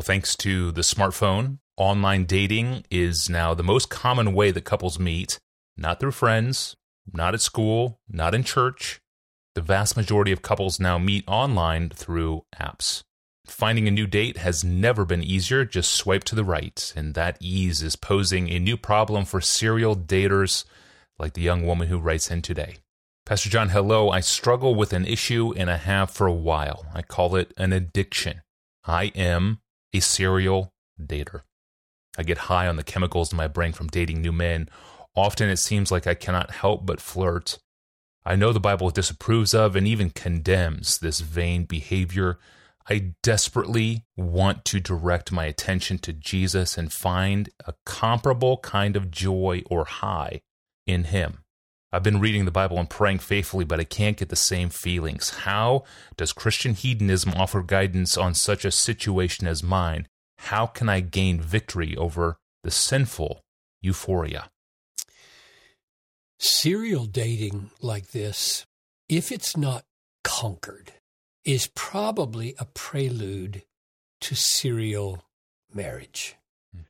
Well, thanks to the smartphone, online dating is now the most common way that couples meet, not through friends, not at school, not in church. The vast majority of couples now meet online through apps. Finding a new date has never been easier. Just swipe to the right, and that ease is posing a new problem for serial daters like the young woman who writes in today. Pastor John, hello. I struggle with an issue and I have for a while. I call it an addiction. I am a serial dater. I get high on the chemicals in my brain from dating new men. Often it seems like I cannot help but flirt. I know the Bible disapproves of and even condemns this vain behavior. I desperately want to direct my attention to Jesus and find a comparable kind of joy or high in Him. I've been reading the Bible and praying faithfully, but I can't get the same feelings. How does Christian hedonism offer guidance on such a situation as mine? How can I gain victory over the sinful euphoria? Serial dating like this, if it's not conquered, is probably a prelude to serial marriage. Hmm.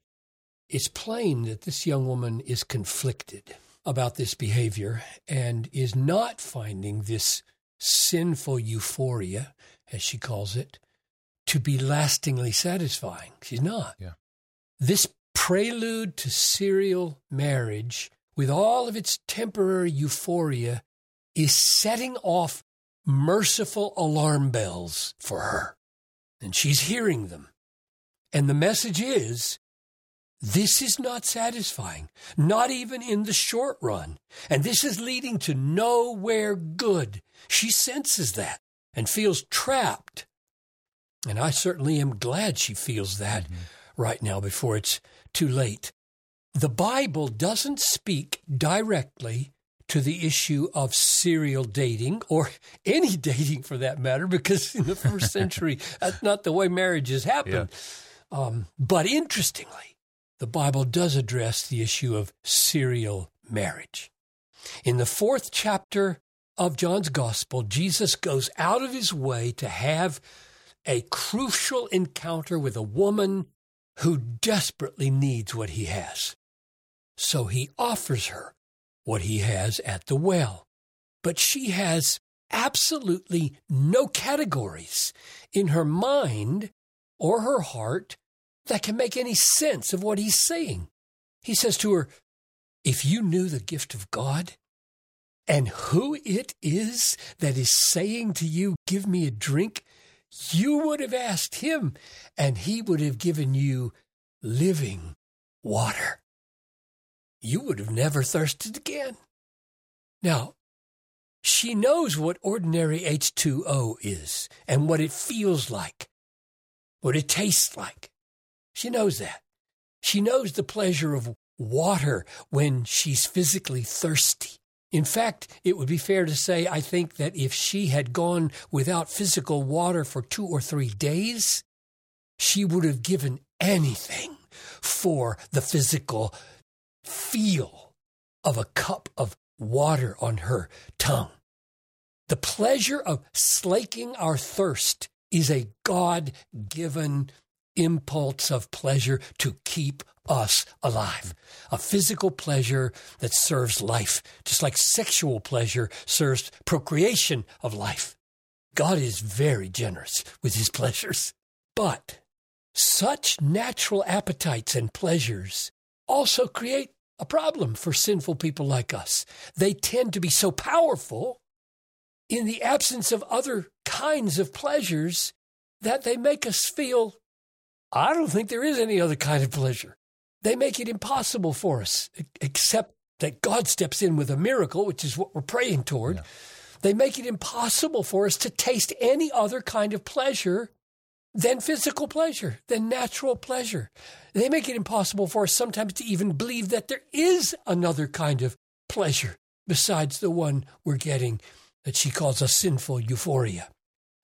It's plain that this young woman is conflicted about this behavior and is not finding this sinful euphoria, as she calls it, to be lastingly satisfying. She's not. Yeah. This prelude to serial marriage, with all of its temporary euphoria, is setting off merciful alarm bells for her. And she's hearing them. And the message is this is not satisfying, not even in the short run. And this is leading to nowhere good. She senses that and feels trapped. And I certainly am glad she feels that mm-hmm. right now before it's too late. The Bible doesn't speak directly to the issue of serial dating or any dating for that matter, because in the first century, that's not the way marriages happened. Yeah. Um, but interestingly, the Bible does address the issue of serial marriage. In the fourth chapter of John's Gospel, Jesus goes out of his way to have a crucial encounter with a woman who desperately needs what he has. So he offers her what he has at the well. But she has absolutely no categories in her mind or her heart that can make any sense of what he's saying. He says to her, If you knew the gift of God and who it is that is saying to you, Give me a drink, you would have asked him, and he would have given you living water you would have never thirsted again. Now, she knows what ordinary H2O is and what it feels like, what it tastes like. She knows that. She knows the pleasure of water when she's physically thirsty. In fact, it would be fair to say, I think, that if she had gone without physical water for two or three days, she would have given anything for the physical feel of a cup of water on her tongue. The pleasure of slaking our thirst is a God given impulse of pleasure to keep us alive. A physical pleasure that serves life, just like sexual pleasure serves procreation of life. God is very generous with his pleasures. But such natural appetites and pleasures also create a problem for sinful people like us. They tend to be so powerful in the absence of other kinds of pleasures that they make us feel, I don't think there is any other kind of pleasure. They make it impossible for us, except that God steps in with a miracle, which is what we're praying toward. Yeah. They make it impossible for us to taste any other kind of pleasure than physical pleasure, than natural pleasure. They make it impossible for us sometimes to even believe that there is another kind of pleasure besides the one we're getting that she calls a sinful euphoria.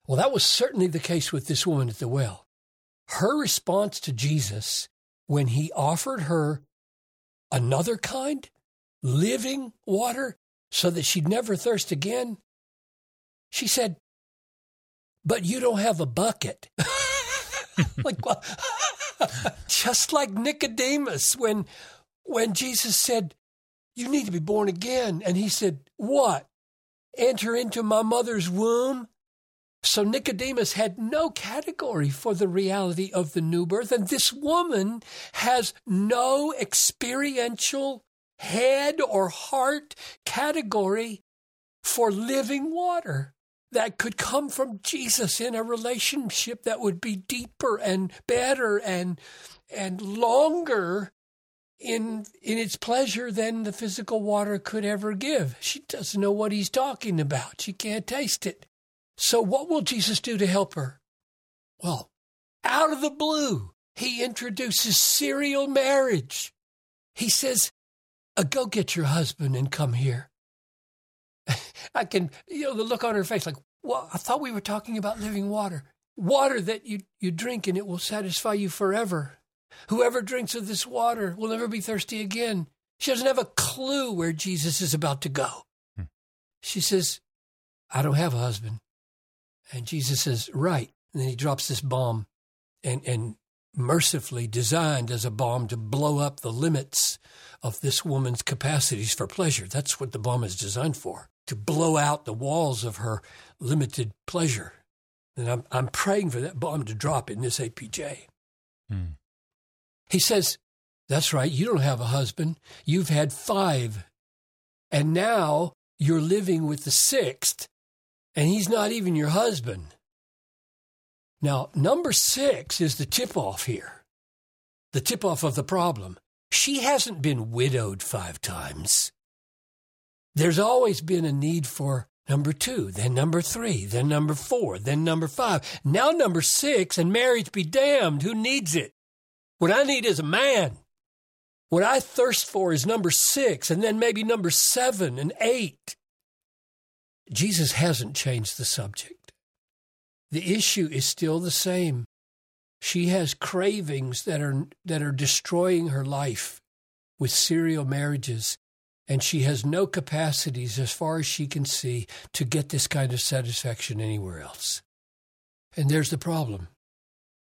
Well, that was certainly the case with this woman at the well. Her response to Jesus when he offered her another kind, living water, so that she'd never thirst again, she said, But you don't have a bucket. like, well, just like Nicodemus when when Jesus said, "You need to be born again," and he said, "What? Enter into my mother's womb?" So Nicodemus had no category for the reality of the new birth, and this woman has no experiential head or heart category for living water that could come from Jesus in a relationship that would be deeper and better and and longer in in its pleasure than the physical water could ever give. She doesn't know what he's talking about. She can't taste it. So what will Jesus do to help her? Well, out of the blue, he introduces serial marriage. He says, uh, "Go get your husband and come here." I can, you know, the look on her face like, well, I thought we were talking about living water. Water that you, you drink and it will satisfy you forever. Whoever drinks of this water will never be thirsty again. She doesn't have a clue where Jesus is about to go. Hmm. She says, I don't have a husband. And Jesus says, Right. And then he drops this bomb and, and mercifully designed as a bomb to blow up the limits of this woman's capacities for pleasure. That's what the bomb is designed for to blow out the walls of her limited pleasure. And I'm, I'm praying for that bomb to drop in this APJ. Hmm. He says, That's right, you don't have a husband. You've had five. And now you're living with the sixth, and he's not even your husband. Now, number six is the tip off here, the tip off of the problem. She hasn't been widowed five times. There's always been a need for number two, then number three, then number four, then number five. Now number six, and marriage be damned. Who needs it? What I need is a man. What I thirst for is number six, and then maybe number seven and eight. Jesus hasn't changed the subject. The issue is still the same. She has cravings that are, that are destroying her life with serial marriages and she has no capacities, as far as she can see, to get this kind of satisfaction anywhere else. And there's the problem.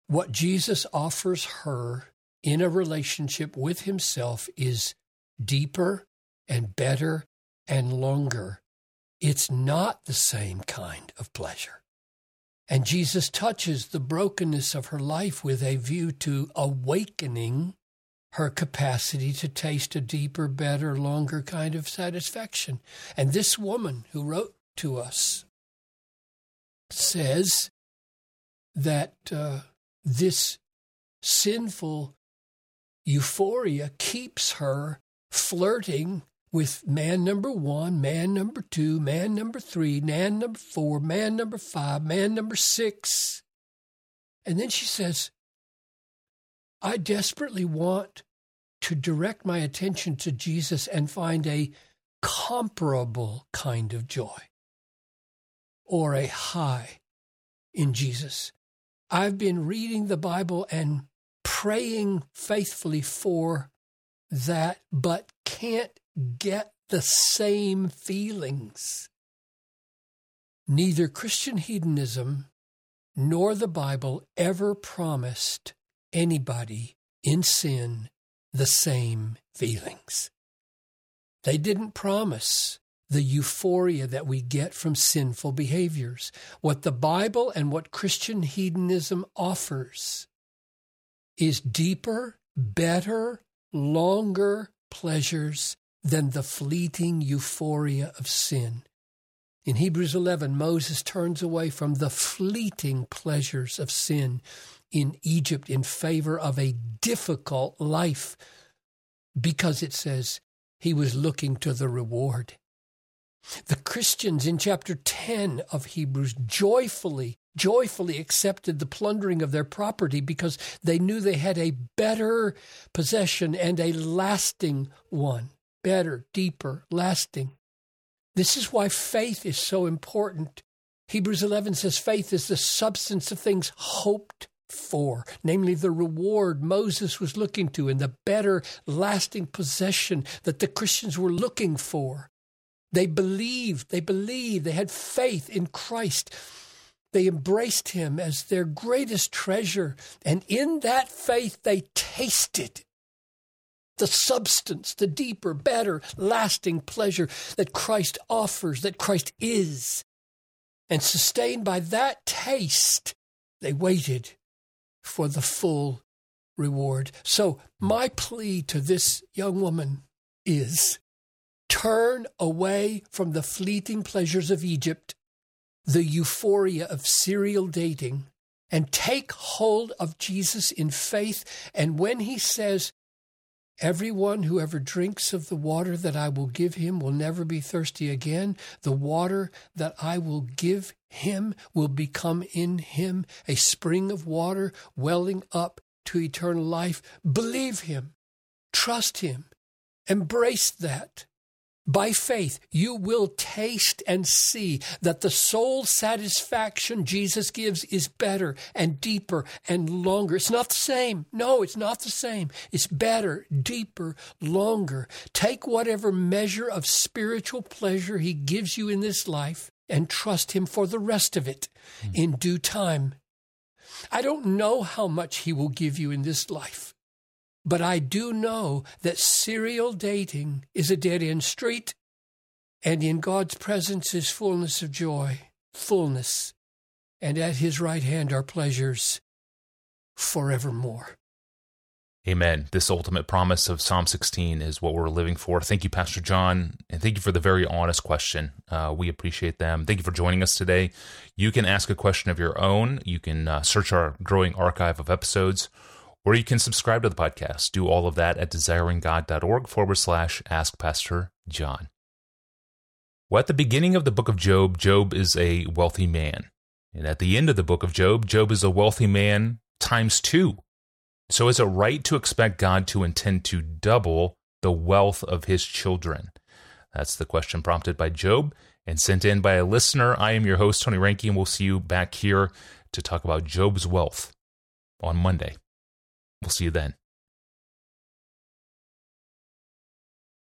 What Jesus offers her in a relationship with himself is deeper and better and longer. It's not the same kind of pleasure. And Jesus touches the brokenness of her life with a view to awakening her capacity to taste a deeper, better, longer kind of satisfaction. And this woman who wrote to us says that uh, this sinful euphoria keeps her flirting with man number one, man number two, man number three, man number four, man number five, man number six. And then she says, I desperately want to direct my attention to Jesus and find a comparable kind of joy or a high in Jesus. I've been reading the Bible and praying faithfully for that, but can't get the same feelings. Neither Christian hedonism nor the Bible ever promised anybody in sin the same feelings. They didn't promise the euphoria that we get from sinful behaviors. What the Bible and what Christian hedonism offers is deeper, better, longer pleasures than the fleeting euphoria of sin. In Hebrews 11, Moses turns away from the fleeting pleasures of sin in Egypt in favor of a difficult life because it says he was looking to the reward. The Christians in chapter 10 of Hebrews joyfully, joyfully accepted the plundering of their property because they knew they had a better possession and a lasting one. Better, deeper, lasting. This is why faith is so important. Hebrews 11 says faith is the substance of things hoped for, namely the reward Moses was looking to and the better lasting possession that the Christians were looking for. They believed, they believed, they had faith in Christ. They embraced him as their greatest treasure, and in that faith they tasted the substance, the deeper, better, lasting pleasure that Christ offers, that Christ is. And sustained by that taste, they waited for the full reward. So, my plea to this young woman is turn away from the fleeting pleasures of Egypt, the euphoria of serial dating, and take hold of Jesus in faith. And when he says, Everyone who ever drinks of the water that I will give him will never be thirsty again. The water that I will give him will become in him a spring of water welling up to eternal life. Believe him, trust him, embrace that. By faith, you will taste and see that the soul satisfaction Jesus gives is better and deeper and longer. It's not the same. No, it's not the same. It's better, deeper, longer. Take whatever measure of spiritual pleasure He gives you in this life and trust Him for the rest of it mm. in due time. I don't know how much He will give you in this life. But I do know that serial dating is a dead end street, and in God's presence is fullness of joy, fullness, and at his right hand are pleasures forevermore. Amen. This ultimate promise of Psalm 16 is what we're living for. Thank you, Pastor John, and thank you for the very honest question. Uh, we appreciate them. Thank you for joining us today. You can ask a question of your own. You can uh, search our growing archive of episodes or you can subscribe to the podcast. Do all of that at desiringgod.org forward slash ask Pastor John. Well, at the beginning of the book of Job, Job is a wealthy man. And at the end of the book of Job, Job is a wealthy man times two. So is it right to expect God to intend to double the wealth of his children? That's the question prompted by Job and sent in by a listener. I am your host, Tony Reinke, and we'll see you back here to talk about Job's wealth on Monday. We'll see you then.